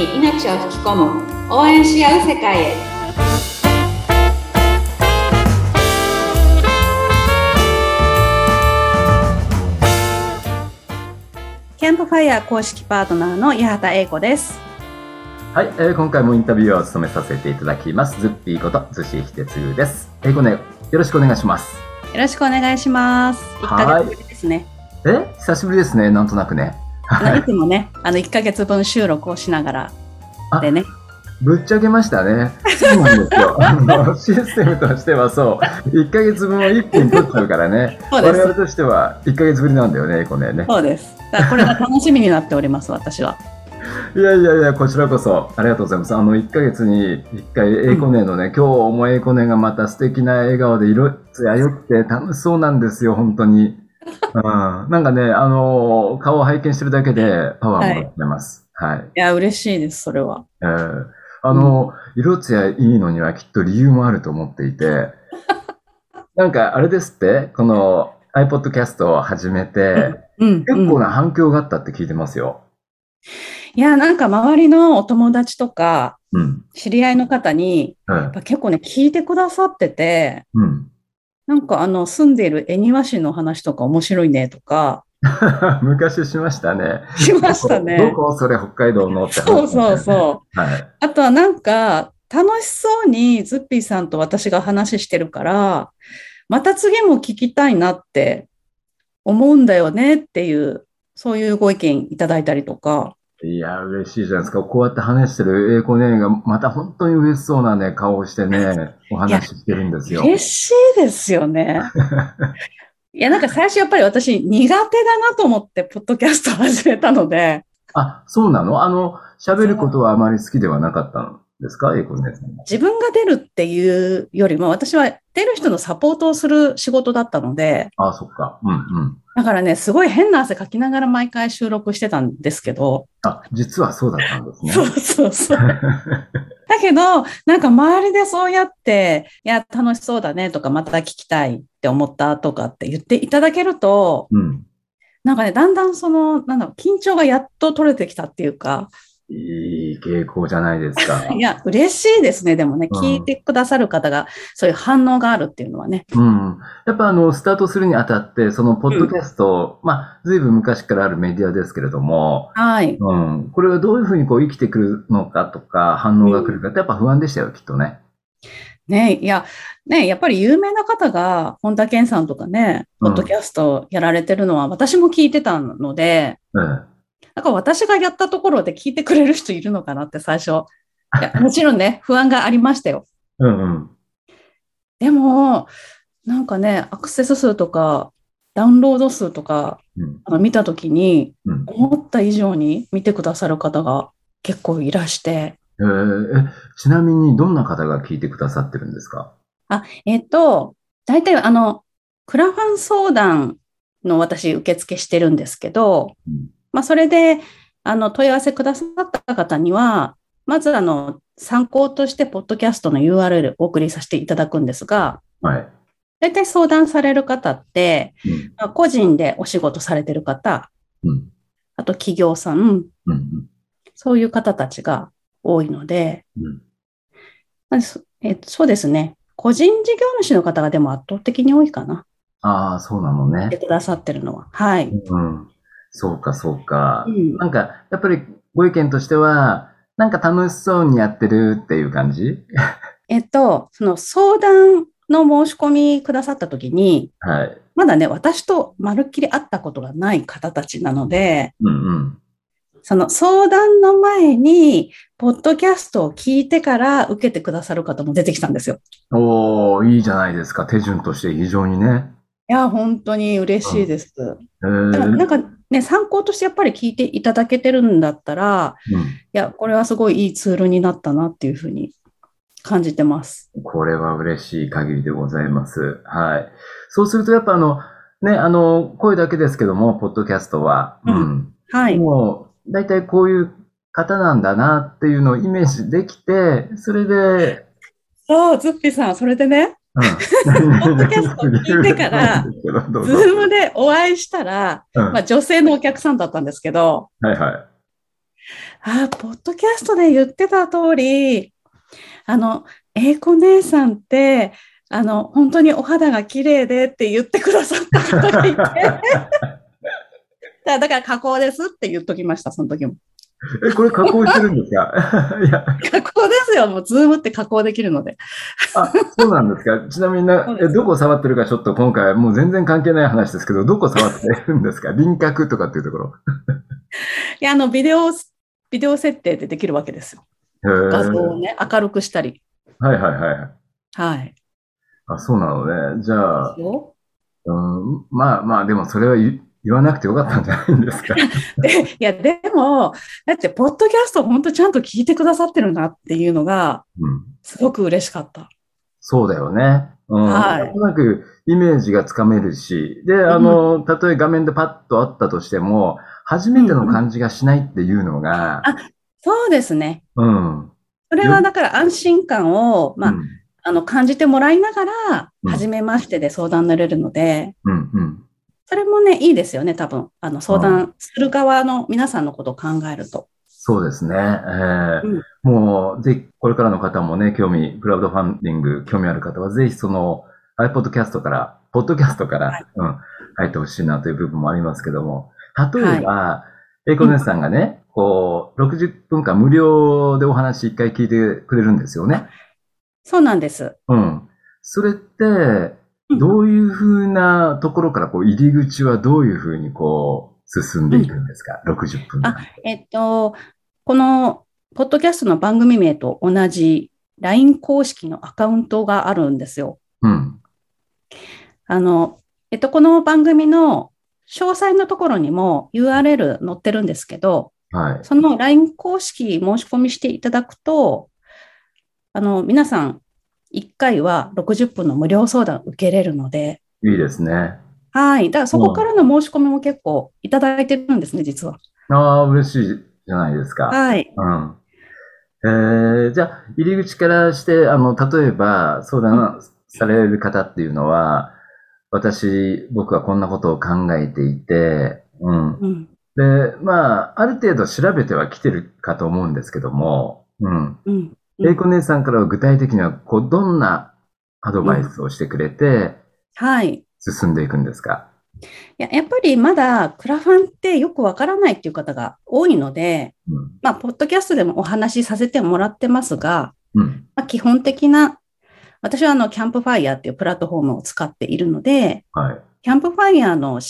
に命を吹き込む応援し合う世界へ。キャンプファイヤー公式パートナーの八幡英子です。はい、えー、今回もインタビューを務めさせていただきます。ズッピーこと逗子秀次です。英子ねよろしくお願いします。よろしくお願いします。1ヶ月ぶりですね。え久しぶりですね。なんとなくねあのいつもね、あの1か月分収録をしながらでね。ぶっちゃけましたね。そうなんですよ。あのシステムとしてはそう、1か月分を一気に取っちゃうからね。我々としては1か月ぶりなんだよね、これね。そうです。だこれが楽しみになっております、私は。いやいやいや、こちらこそありがとうございます。あの1か月に1回、英子ねのね、うん、今日も英子ねがまた素敵な笑顔で色つやよくて楽しそうなんですよ、本当に。うん、なんかね、あの顔を拝見してるだけでパワーもらってます。はい。はい、いや、嬉しいです、それは。えー、あの、うん、色艶いいのにはきっと理由もあると思っていて、なんかあれですって、この iPodcast を始めて、うん、結構な反響があったって聞いてますよ。いや、なんか周りのお友達とか、知り合いの方に、やっぱ結構ね、聞いてくださってて、うん、なんかあの、住んでいる恵庭市の話とか面白いねとか。昔しましたね。しましたね。どこそれ北海道のって、ね、そうそうそう。はい、あとはなんか、楽しそうにズッピーさんと私が話してるから、また次も聞きたいなって思うんだよねっていう、そういうご意見いただいたりとか。いや、嬉しいじゃないですか。こうやって話してる英子姉が、また本当に嬉しそうなね、顔をしてね、お話ししてるんですよ。嬉しいですよね。いや、なんか最初やっぱり私苦手だなと思って、ポッドキャスト始めたので。あ、そうなの？あの、喋ることはあまり好きではなかったの？ですか？英子姉さん。自分が出るっていうよりも、私は出る人のサポートをする仕事だったので。あ、そっか。うんうん。だからね、すごい変な汗かきながら毎回収録してたんですけど。あ、実はそうだったんですね。そうそうそう。だけど、なんか周りでそうやって、いや、楽しそうだねとか、また聞きたいって思ったとかって言っていただけると、うん、なんかね、だんだんその、なんだろう、緊張がやっと取れてきたっていうか、いい傾向じゃないですか。いや、嬉しいですね。でもね、聞いてくださる方が、そういう反応があるっていうのはね。うん。やっぱあの、スタートするにあたって、その、ポッドキャスト、うん、まあ、ずいぶん昔からあるメディアですけれども、はい。うん。これはどういうふうにこう生きてくるのかとか、反応が来るかってやっぱ不安でしたよ、きっとね。ねいや、ねやっぱり有名な方が、本田健さんとかね、ポッドキャストやられてるのは、私も聞いてたので、うんなんか私がやったところで聞いてくれる人いるのかなって最初。いや もちろんね、不安がありましたよ。うんうん。でも、なんかね、アクセス数とか、ダウンロード数とか、うん、あの見たときに、うん、思った以上に見てくださる方が結構いらして。えー、ちなみにどんな方が聞いてくださってるんですか？あ、えっ、ー、と、大体あの、クラファン相談の私受付してるんですけど、うんまあ、それで、あの、問い合わせくださった方には、まず、あの、参考として、ポッドキャストの URL をお送りさせていただくんですが、はい。大体相談される方って、うん、まあ、個人でお仕事されてる方、うん、あと企業さん、うんうん、そういう方たちが多いので、うんえそうですね。個人事業主の方がでも圧倒的に多いかな。ああ、そうなのね。てくださってるのは。はい。うん。そうか、そうか。うん、なんか、やっぱりご意見としては、なんか楽しそうにやってるっていう感じ？えっと、その相談の申し込みくださったときに、はい、まだね、私とまるっきり会ったことがない方たちなので、うんうん、その相談の前に、ポッドキャストを聞いてから受けてくださる方も出てきたんですよ。おー、いいじゃないですか。手順として非常にね。いや、本当に嬉しいです。うん、なんかね、参考としてやっぱり聞いていただけてるんだったら、うん、いや、これはすごいいいツールになったなっていうふうに感じてます。これは嬉しい限りでございます。はい。そうするとやっぱあの、ね、あの、声だけですけども、ポッドキャストは、うん。はい。もう、大体こういう方なんだなっていうのをイメージできて、それで、そう、ズッピーさん、それでね、ポッドキャスト聞いてから、ズームでお会いしたら、うん、まあ女性のお客さんだったんですけど、はいはい。あ、ポッドキャストで言ってた通り、あの、英子姉さんって、あの、本当にお肌が綺麗でって言ってくださった方がいて。だから加工ですって言っときました、その時も。え、これ加工してるんですか？いや。加工ですよ。もう、ズームって加工できるので。あ、そうなんですか？ちなみにな、え、どこ触ってるかちょっと今回、もう全然関係ない話ですけど、どこ触ってるんですか？輪郭とかっていうところ。いや、あの、ビデオ、ビデオ設定でできるわけですよ。画像をね、明るくしたり。はいはいはい。はい。あ、そうなのね。じゃあ、うん、まあまあ、でもそれは言言わなくてよかったんじゃないんですか？でいや、でも、だって、ポッドキャスト本当ちゃんと聞いてくださってるなっていうのが、すごく嬉しかった。うん、そうだよね。うん。はい。なんとなくイメージがつかめるし、で、あの、たとえ画面でパッとあったとしても、初めての感じがしないっていうのが。うん、あ、そうですね。うん。それはだから安心感を、まあ、うんあの、感じてもらいながら、初めましてで相談になれるので、うんうん、それもね、いいですよね、多分。あの、相談する側の皆さんのことを考えると。そうですね。えー、うん、もう、ぜひ、これからの方もね、興味、クラウドファンディング、興味ある方は、ぜひその、iPodcast から、ポッドキャストから、はい、うん、入ってほしいなという部分もありますけども、例えば、はい、エコネスさんがね、こう、60分間無料でお話一回聞いてくれるんですよね。そうなんです。うん。それって、どういうふうなところから、こう、入り口はどういうふうにこう、進んでいくんですか、うん、?60 分。あ、えっと、この、ポッドキャストの番組名と同じ LINE 公式のアカウントがあるんですよ。うん。あの、えっと、この番組の詳細のところにも URL 載ってるんですけど、はい、その LINE 公式申し込みしていただくと、あの、皆さん、1回は60分の無料相談受けれるので。いいですね。はい。だからそこからの申し込みも結構いただいてるんですね、実は。ああ、嬉しいじゃないですか。はい。うん。えー、じゃあ、入り口からして、あの、例えば、相談される方っていうのは、私、僕はこんなことを考えていて、うん。うん、で、まあ、ある程度調べてはきてるかと思うんですけども、うん。うん。英子姉さんからは具体的には、こう、どんなアドバイスをしてくれて、はい。進んでいくんですか、いや、やっぱりまだクラファンってよくわからないっていう方が多いので、うん、まあ、ポッドキャストでもお話しさせてもらってますが、うん、まあ、基本的な、私はあの、キャンプファイヤーっていうプラットフォームを使っているので、はい、キャンプファイヤーの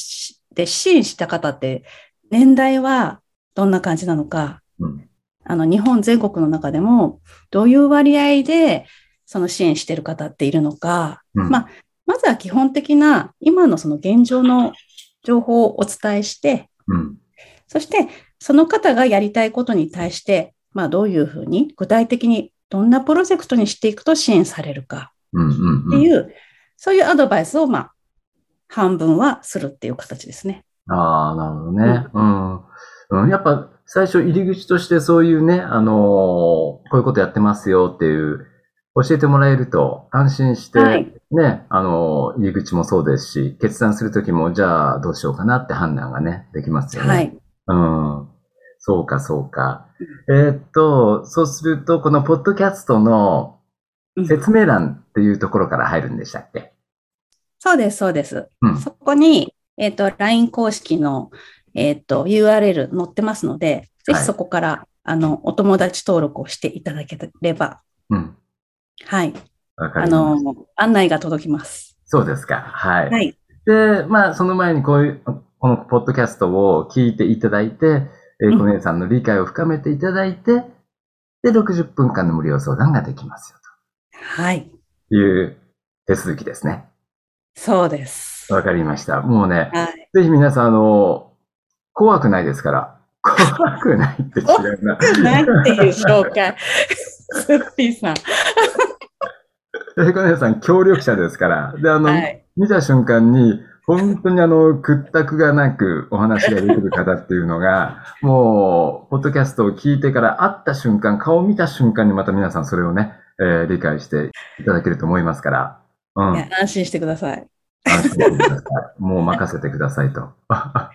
で支援した方って、年代はどんな感じなのか、うん、あの、日本全国の中でも、どういう割合で、その支援している方っているのか、うん、まあ、まずは基本的な、今のその現状の情報をお伝えして、うん、そして、その方がやりたいことに対して、まあ、どういうふうに、具体的にどんなプロジェクトにしていくと支援されるか、っていう、そういうアドバイスを、まあ、半分はするっていう形ですね。ああ、なるほどね。うん。うん、やっぱ、最初入り口としてそういうね、あのー、こういうことやってますよっていう、教えてもらえると安心して、ね、はい、あのー、入り口もそうですし、決断するときも、じゃあどうしようかなって判断がね、できますよね。はい。うん。そうか、そうか。えー、っと、そうすると、このポッドキャストの説明欄っていうところから入るんでしたっけ、そうです、そうです。うん、そこに、えっ、と、LINE 公式のえっ、と、URL 載ってますので、ぜひそこから、はい、あの、お友達登録をしていただければ、うん。はい。あの、案内が届きます。そうですか。はい。はい。で、まあ、その前にこういう、このポッドキャストを聞いていただいて、えー、小姉さんの理解を深めていただいて、で、60分間の無料相談ができますよと。はい。いう手続きですね。そうです。わかりました。もうね、はい、ぜひ皆さん、あの、怖くないですから。怖くないって違うな。ないっていう紹介。スッピーさん。えこねさん、協力者ですから。で、あの、はい、見た瞬間に、本当にあの、屈託がなくお話ができる方っていうのが、もう、ポッドキャストを聞いてから会った瞬間、顔を見た瞬間にまた皆さんそれをね、えー、理解していただけると思いますから。うん。安心してください。安心してください。もう任せてくださいと。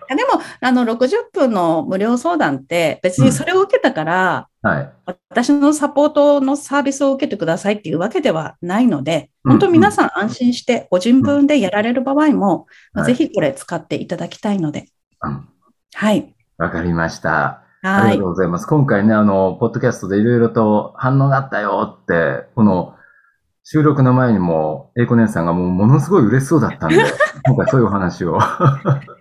でも、あの、60分の無料相談って、別にそれを受けたから、はい。私のサポートのサービスを受けてくださいっていうわけではないので、うん本当皆さん安心してご自分でやられる場合も、まあはいぜひこれ使っていただきたいので。うんはい。わかりました。あはいりがと。うございます。今回ね、あの、ポッドキャストでいろいろと反応があったよって、この収録の前にも、英子姉さんがもうものすごい嬉しそうだったんで、今回そういうお話を。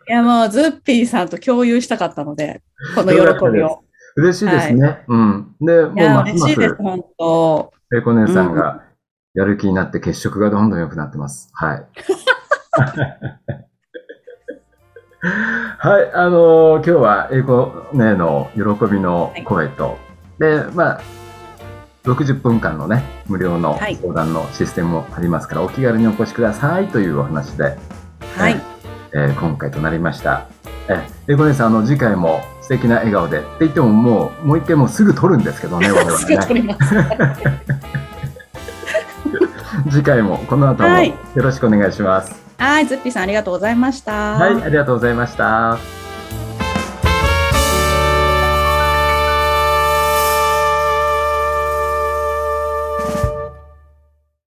いや、もう、ズッピーさんと共有したかったので、この喜びを。嬉しいですね。うん。で、もうますます嬉しいです、本当。英子姉さんがやる気になって血色がどんどん良くなってます。はい。はい、あのー今日は英子姉の喜びの声と、で、まあ、60分間のね、無料のはい相談のシステムもありますから、お気軽にお越しくださいというお話で、はい。えー今回となりました。えー、英子姉さん、あの、次回も素敵な笑顔で、って言ってももう、もう一回もうすぐ撮るんですけどね、我々すぐね。取ります。次回もこの後もはいよろしくお願いします。はい、ズッピーさんありがとうございました。はい、ありがとうございました。